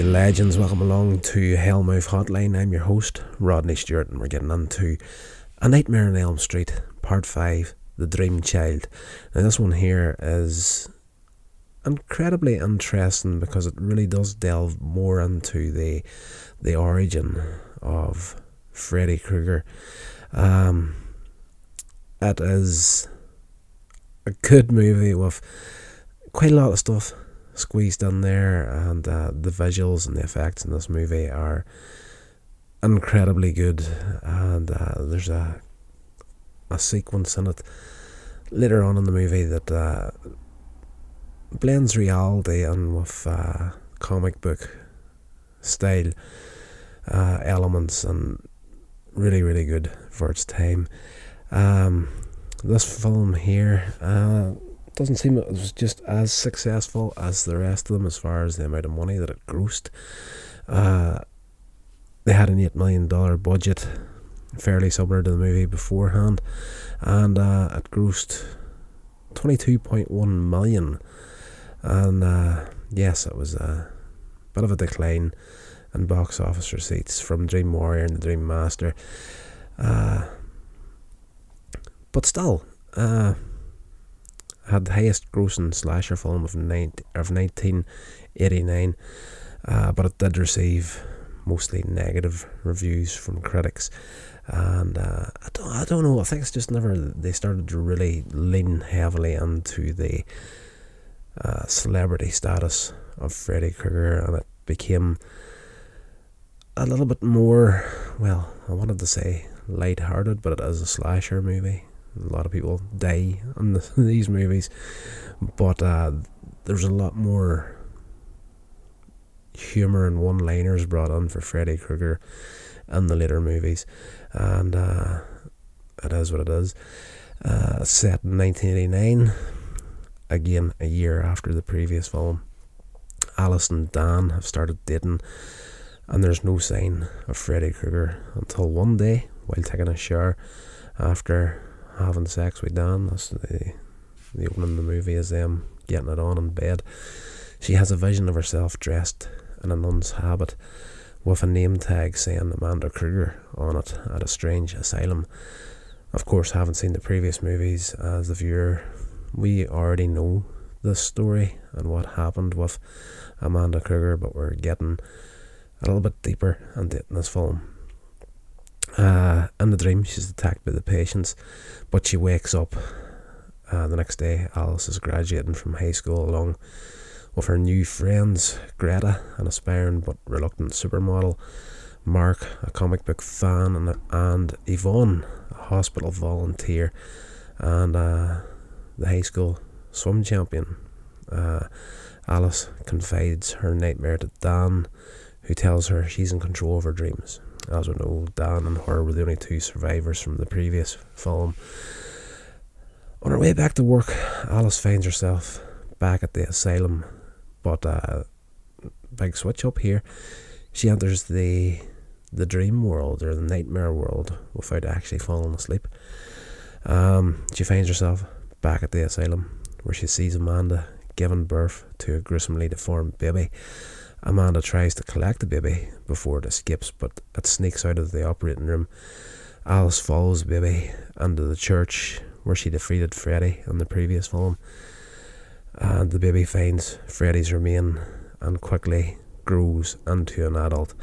Hey legends, welcome along to Hellmouth Hotline. I'm your host, Rodney Stewart, and we're getting into A Nightmare on Elm Street, Part 5, The Dream Child. Now, this one here is incredibly interesting because it really does delve more into the the origin of Freddy Krueger. Um, it is a good movie with quite a lot of stuff squeezed in there, and uh, the visuals and the effects in this movie are incredibly good. And uh, there's a a sequence in it later on in the movie that uh, blends reality and with uh, comic book style uh, elements, and really, really good for its time. Um, this film here uh, doesn't seem it was just as successful as the rest of them as far as the amount of money that it grossed. Uh, they had an eight million dollar budget, fairly similar to the movie beforehand, and uh, it grossed twenty two point one million. And uh, yes, it was a bit of a decline in box office receipts from Dream Warrior and the Dream Master. Uh, but still, uh, had the highest grossing slasher film of, 19, of 1989, uh, but it did receive mostly negative reviews from critics. And uh, I, don't, I don't know, I think it's just never, they started to really lean heavily into the uh, celebrity status of Freddy Krueger, and it became a little bit more, well, I wanted to say light-hearted, but it is a slasher movie. A lot of people die in the, these movies, but uh, there's a lot more humor and one-liners brought in for Freddy Krueger in the later movies, and uh, it is what it is. Uh, set in 1989, again a year after the previous film. Alice and Dan have started dating, and there's no sign of Freddy Krueger until one day, while taking a shower after having sex with Dan. That's the, the opening of the movie is them getting it on in bed. She has a vision of herself dressed in a nun's habit with a name tag saying Amanda Krueger on it at a strange asylum. Of course, haven't seen the previous movies as the viewer. We already know the story and what happened with Amanda Krueger, but we're getting a little bit deeper into in this film. Uh, in the dream, she's attacked by the patients, but she wakes up uh, the next day. Alice is graduating from high school along with her new friends Greta, an aspiring but reluctant supermodel, Mark, a comic book fan, and, and Yvonne, a hospital volunteer, and uh, the high school swim champion. Uh, Alice confides her nightmare to Dan, who tells her she's in control of her dreams. As we know, Dan and her were the only two survivors from the previous film. On her way back to work, Alice finds herself back at the asylum, but uh, big switch up here. She enters the the dream world or the nightmare world without actually falling asleep. Um, she finds herself back at the asylum where she sees Amanda giving birth to a gruesomely deformed baby. Amanda tries to collect the baby before it escapes, but it sneaks out of the operating room. Alice follows the baby into the church where she defeated Freddy in the previous film. And the baby finds Freddy's remain and quickly grows into an adult,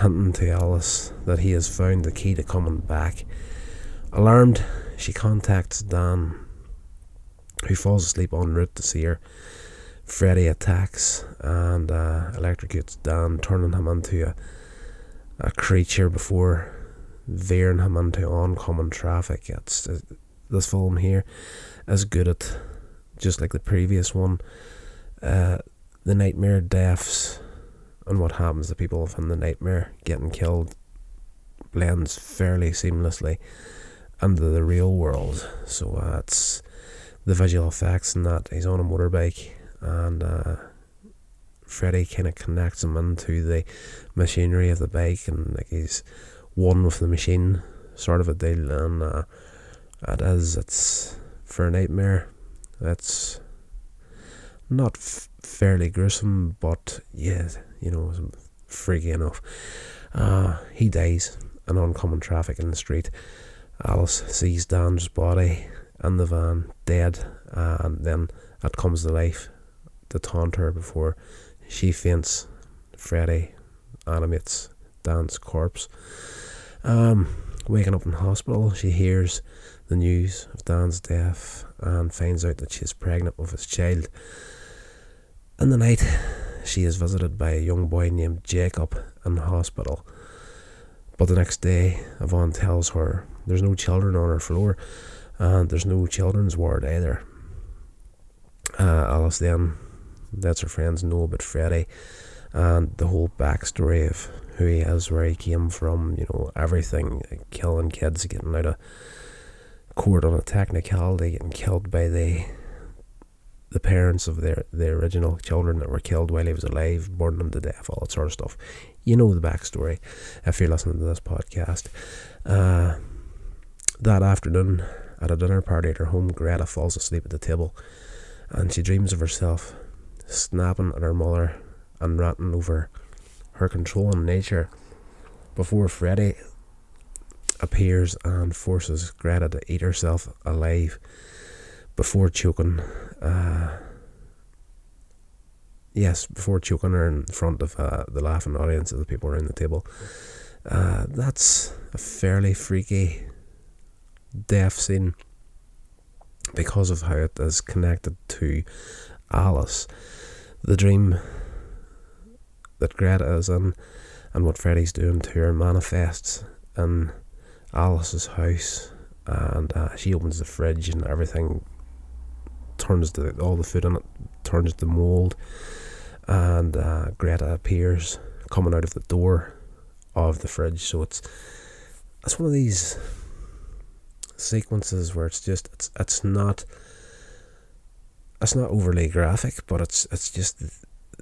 hinting to Alice that he has found the key to coming back. Alarmed, she contacts Dan, who falls asleep en route to see her. Freddy attacks and uh, electrocutes Dan, turning him into a, a creature before veering him into oncoming traffic. It's uh, this film here is good at just like the previous one. Uh, the nightmare deaths and what happens to people within the nightmare getting killed blends fairly seamlessly into the real world. So uh, it's the visual effects and that he's on a motorbike and uh, Freddy kind of connects him into the machinery of the bike, and like he's one with the machine, sort of a deal. And uh, it is, it's for a nightmare. It's not f- fairly gruesome, but yeah, you know, freaky enough. Uh, he dies in oncoming traffic in the street. Alice sees Dan's body in the van, dead, and then it comes to life to taunt her before she faints. Freddy animates Dan's corpse. Um, waking up in hospital, she hears the news of Dan's death and finds out that she's pregnant with his child. In the night, she is visited by a young boy named Jacob in hospital. But the next day, Yvonne tells her there's no children on her floor and there's no children's ward either. Uh, Alice then lets her friends know about Freddy and the whole backstory of who he is, where he came from, you know, everything, killing kids, getting out of court on a technicality, getting killed by the the parents of their the original children that were killed while he was alive, burning them to death, all that sort of stuff. You know the backstory if you're listening to this podcast. Uh, that afternoon, at a dinner party at her home, Greta falls asleep at the table, and she dreams of herself snapping at her mother and ranting over her controlling nature before Freddy appears and forces Greta to eat herself alive before choking. Uh, yes, before choking her in front of uh, the laughing audience of the people around the table. Uh, that's a fairly freaky death scene because of how it is connected to Alice. The dream that Greta is in and what Freddy's doing to her manifests in Alice's house, and uh, she opens the fridge and everything turns to all the food in it turns to mold, and uh, Greta appears coming out of the door of the fridge. So it's it's one of these sequences where it's just it's it's not it's not overly graphic, but it's it's just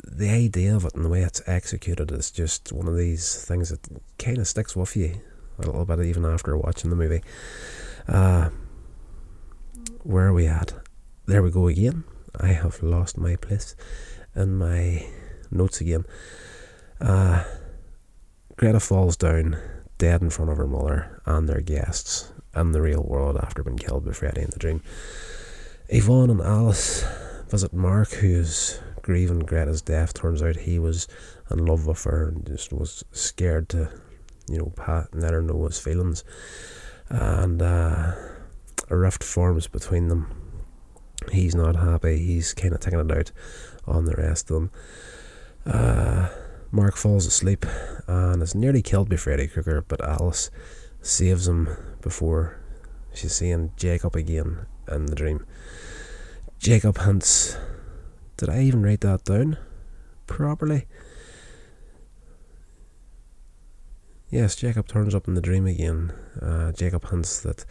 the idea of it and the way it's executed is just one of these things that kind of sticks with you a little bit even after watching the movie. Uh, where are we at? There we go again. I have lost my place in my notes again. Uh, Greta falls down dead in front of her mother and their guests in the real world after being killed by Freddy in the dream. Yvonne and Alice visit Mark, who is grieving Greta's death. Turns out he was in love with her and just was scared to you know, pat let her know his feelings. And uh, a rift forms between them. He's not happy. He's kind of taking it out on the rest of them. Uh, Mark falls asleep and is nearly killed by Freddy Krueger, but Alice saves him before she's seeing Jacob again in the dream. Jacob Hunt's. Did I even write that down properly? Yes, Jacob turns up in the dream again. Uh, Jacob hints that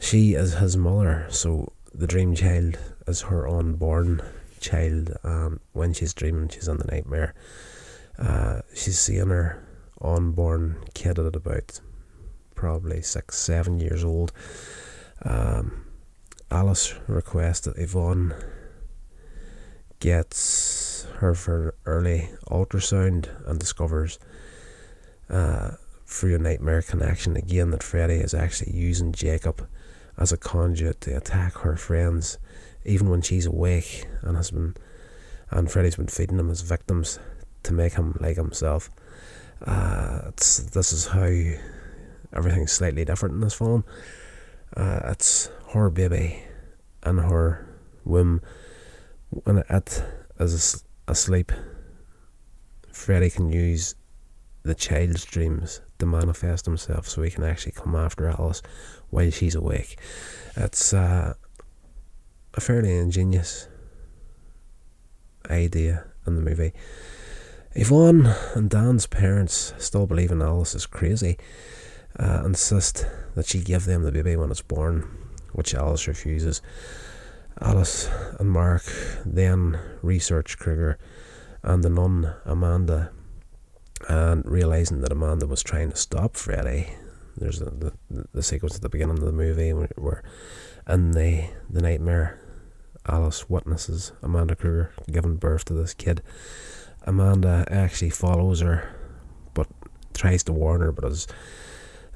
she is his mother, so the dream child is her unborn child. And when she's dreaming, she's in the nightmare. Uh, she's seeing her unborn kid at about probably six, seven years old. Um, Alice requests that Yvonne gets her for an early ultrasound and discovers uh, through a nightmare connection again that Freddy is actually using Jacob as a conduit to attack her friends, even when she's awake and has been, and Freddy's been feeding them as victims to make him like himself. Uh, this is how everything's slightly different in this film. Uh, it's her baby and her womb when it is as asleep. Freddy can use the child's dreams to manifest himself so he can actually come after Alice while she's awake. It's uh, a fairly ingenious idea in the movie. Yvonne and Dan's parents still believe in Alice is crazy, uh, insist that she give them the baby when it's born, which Alice refuses. Alice and Mark then research Krueger and the nun Amanda and realizing that Amanda was trying to stop Freddy. There's a, the, the sequence at the beginning of the movie where, in the the nightmare, Alice witnesses Amanda Krueger giving birth to this kid, Amanda actually follows her, but tries to warn her, but as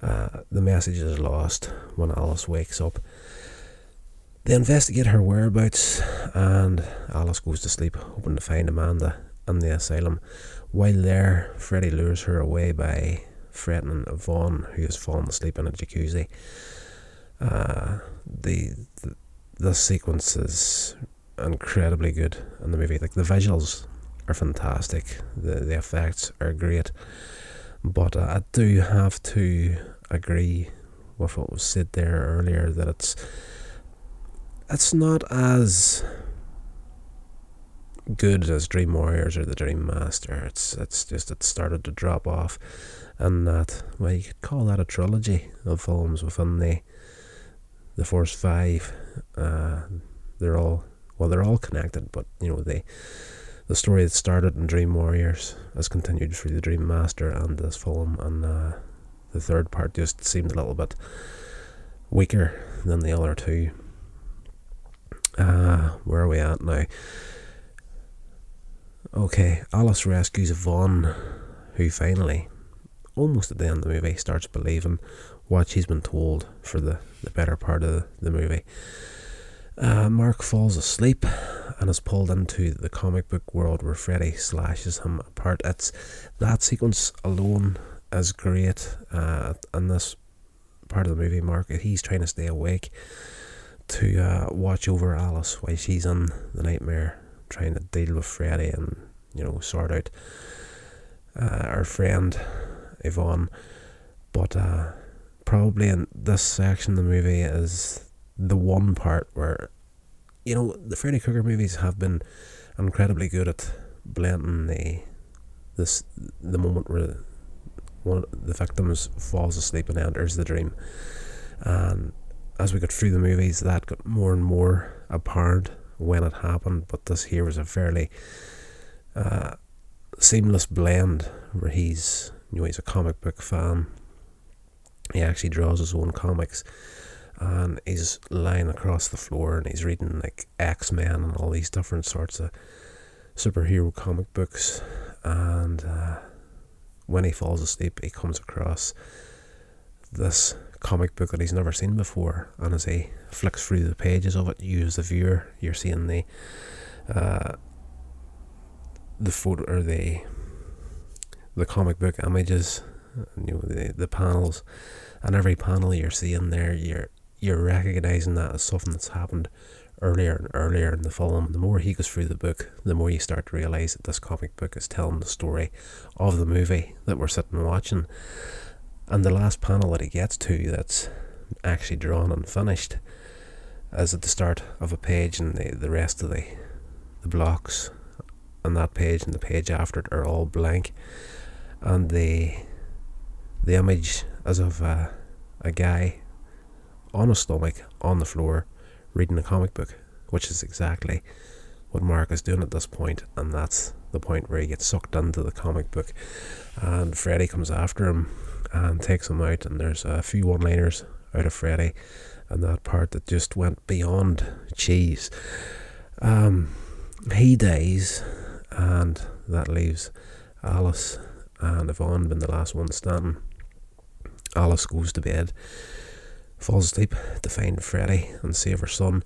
uh, the message is lost when Alice wakes up. They investigate her whereabouts, and Alice goes to sleep, hoping to find Amanda in the asylum. While there, Freddy lures her away by threatening Yvonne, who has fallen asleep in a jacuzzi. Uh, the, the sequence is incredibly good in the movie. Like the visuals are fantastic, the the effects are great, but uh, I do have to agree with what was said there earlier that it's it's not as good as Dream Warriors or the Dream Master. It's it's just it started to drop off, and that well you could call that a trilogy of films within the the Force Five. Uh, they're all well, they're all connected, but you know they the story that started in Dream Warriors has continued through the Dream Master and this film, and uh, the third part just seemed a little bit weaker than the other two. Uh, where are we at now? Okay, Alice rescues Yvonne, who finally, almost at the end of the movie, starts believing what she's been told for the, the better part of the movie. Uh, Mark falls asleep and is pulled into the comic book world where Freddy slashes him apart. It's that sequence alone is great. Uh, in this part of the movie, Mark he's trying to stay awake to uh, watch over Alice while she's in the nightmare, trying to deal with Freddy and you know sort out uh, our friend Yvonne. But uh, probably in this section of the movie is the one part where you know the Freddy Krueger movies have been incredibly good at blending the this the moment where one of the victims falls asleep and enters the dream and as we got through the movies, that got more and more apparent when it happened. But this here was a fairly uh, seamless blend where he's you know he's a comic book fan. He actually draws his own comics, and he's lying across the floor and he's reading like X Men and all these different sorts of superhero comic books. And uh, when he falls asleep, he comes across this comic book that he's never seen before, and as he flicks through the pages of it, you as the viewer, you're seeing the uh, the photo or the the comic book images, you know, the the panels, and every panel you're seeing there, you're you're recognizing that as something that's happened earlier and earlier in the film. The more he goes through the book, the more you start to realize that this comic book is telling the story of the movie that we're sitting watching. And the last panel that he gets to that's actually drawn and finished is at the start of a page, and the, the rest of the, the blocks on that page and the page after it are all blank. And the the image is of a, a guy on a stomach on the floor reading a comic book, which is exactly what Mark is doing at this point, and that's the point where he gets sucked into the comic book. And Freddy comes after him and takes him out. And there's a few one liners out of Freddy and that part that just went beyond cheese. Um, he dies, and that leaves Alice and Yvonne being the last one standing. Alice goes to bed, falls asleep to find Freddy and save her son,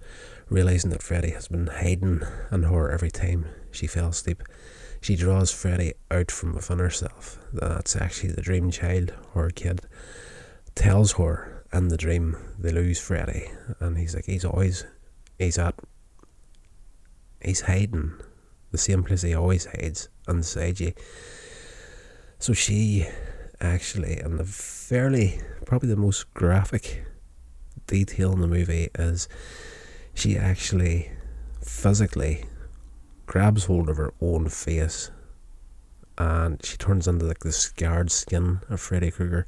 realizing that Freddy has been hiding in her every time she fell asleep she draws Freddy out from within herself. That's actually the dream child, her kid, tells her in the dream they lose Freddy. And he's like, he's always, he's at, he's hiding the same place he always hides inside you. So she actually, and the fairly, probably the most graphic detail in the movie is she actually physically grabs hold of her own face and she turns into like the scarred skin of Freddy Krueger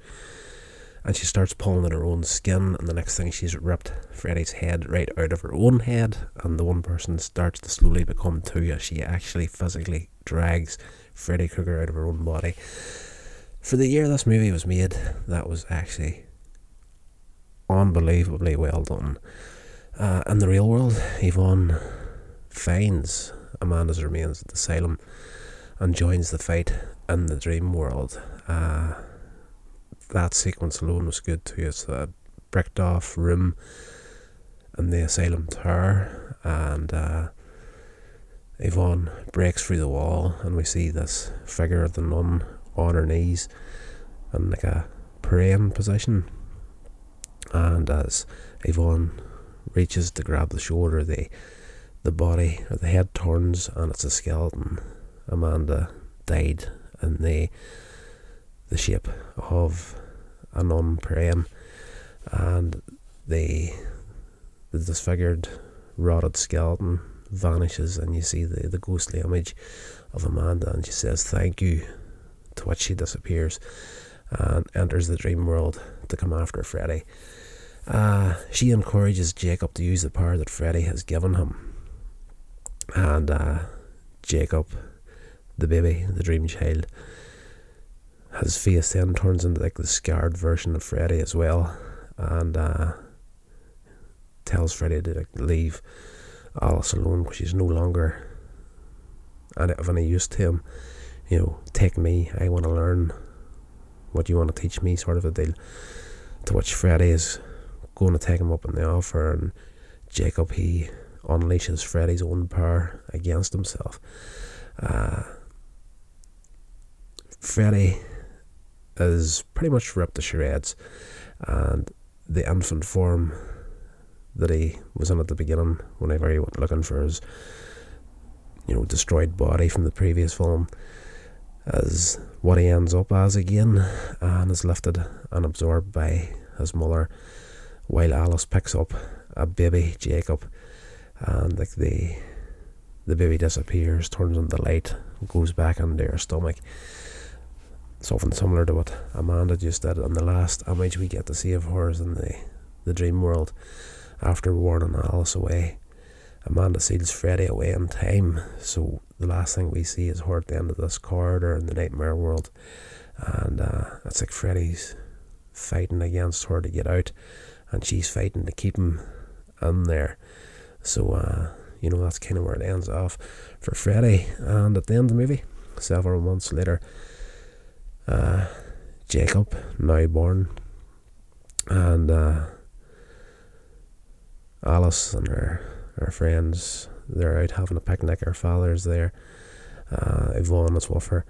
and she starts pulling at her own skin and the next thing she's ripped Freddy's head right out of her own head and the one person starts to slowly become two as she actually physically drags Freddy Krueger out of her own body. For the year this movie was made, that was actually unbelievably well done. Uh, in the real world, Yvonne finds Amanda's remains at the asylum and joins the fight in the dream world. Uh, that sequence alone was good too. It's a bricked off room in the asylum tower, and uh, Yvonne breaks through the wall, and we see this figure of the nun on her knees in like a praying position. And as Yvonne reaches to grab the shoulder, the the body or the head turns, and it's a skeleton. Amanda died in the the shape of a nun praying, and the the disfigured, rotted skeleton vanishes, and you see the, the ghostly image of Amanda, and she says thank you, to which she disappears and enters the dream world to come after Freddy. Uh, she encourages Jacob to use the power that Freddy has given him, and uh, Jacob, the baby, the dream child, his face then turns into like the scarred version of Freddy as well, and uh, tells Freddy to like, leave Alice alone because she's no longer of any use to him. You know, take me. I want to learn what you want to teach me, sort of a deal. To which Freddy is going to take him up on the offer, and Jacob he unleashes Freddy's own power against himself. Uh, Freddy is pretty much ripped to shreds, and the infant form that he was in at the beginning, whenever he went looking for his, you know, destroyed body from the previous film, is what he ends up as again, and is lifted and absorbed by his mother, while Alice picks up a baby Jacob, and like the the baby disappears, turns into light, goes back into her stomach something similar to what Amanda just did. And the last image we get to see of her is in the, the dream world after warning Alice away. Amanda seals Freddy away in time, so the last thing we see is her at the end of this corridor in the nightmare world. And uh, it's like Freddy's fighting against her to get out, and she's fighting to keep him in there. So, uh, you know, that's kind of where it ends off for Freddy. And at the end of the movie, several months later, uh, Jacob, now born, and uh, Alice and her, her friends, they're out having a picnic. Her father's there, uh, Yvonne is with her,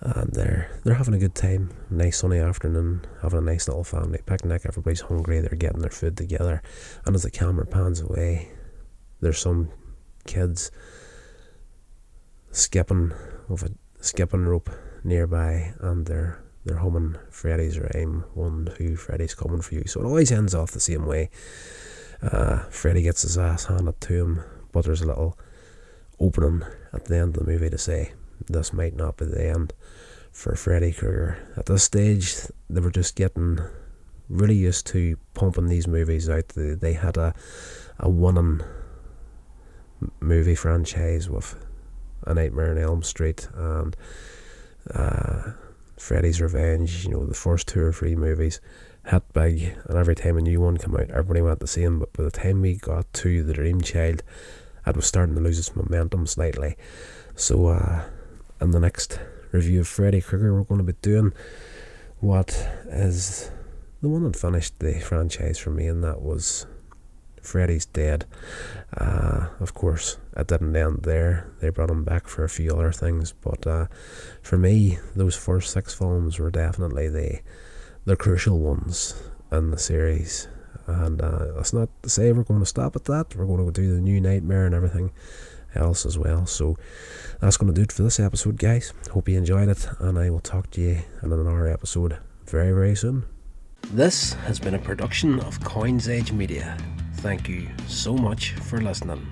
and they're they're having a good time. Nice sunny afternoon, having a nice little family picnic. Everybody's hungry. They're getting their food together, and as the camera pans away, there's some kids skipping with a skipping rope nearby and they're they're humming Freddy's rhyme, one, two, Freddy's coming for you. So it always ends off the same way. Uh, Freddy gets his ass handed to him, but there's a little opening at the end of the movie to say this might not be the end for Freddy Krueger. At this stage, they were just getting really used to pumping these movies out. They, they had a, a winning movie franchise with A Nightmare on Elm Street and uh, Freddy's Revenge, you know, the first two or three movies hit big, and every time a new one came out, everybody went see him. But by the time we got to The Dream Child, it was starting to lose its momentum slightly. So, uh, in the next review of Freddy Krueger, we're going to be doing what is the one that finished the franchise for me, and that was Freddy's dead. Uh, of course, it didn't end there. They brought him back for a few other things, but uh, for me, those first six films were definitely the the crucial ones in the series. And uh, that's not to say we're going to stop at that. We're going to do the new Nightmare and everything else as well. So that's going to do it for this episode, guys. Hope you enjoyed it, and I will talk to you in another episode very, very soon. This has been a production of Coins Age Media. Thank you so much for listening.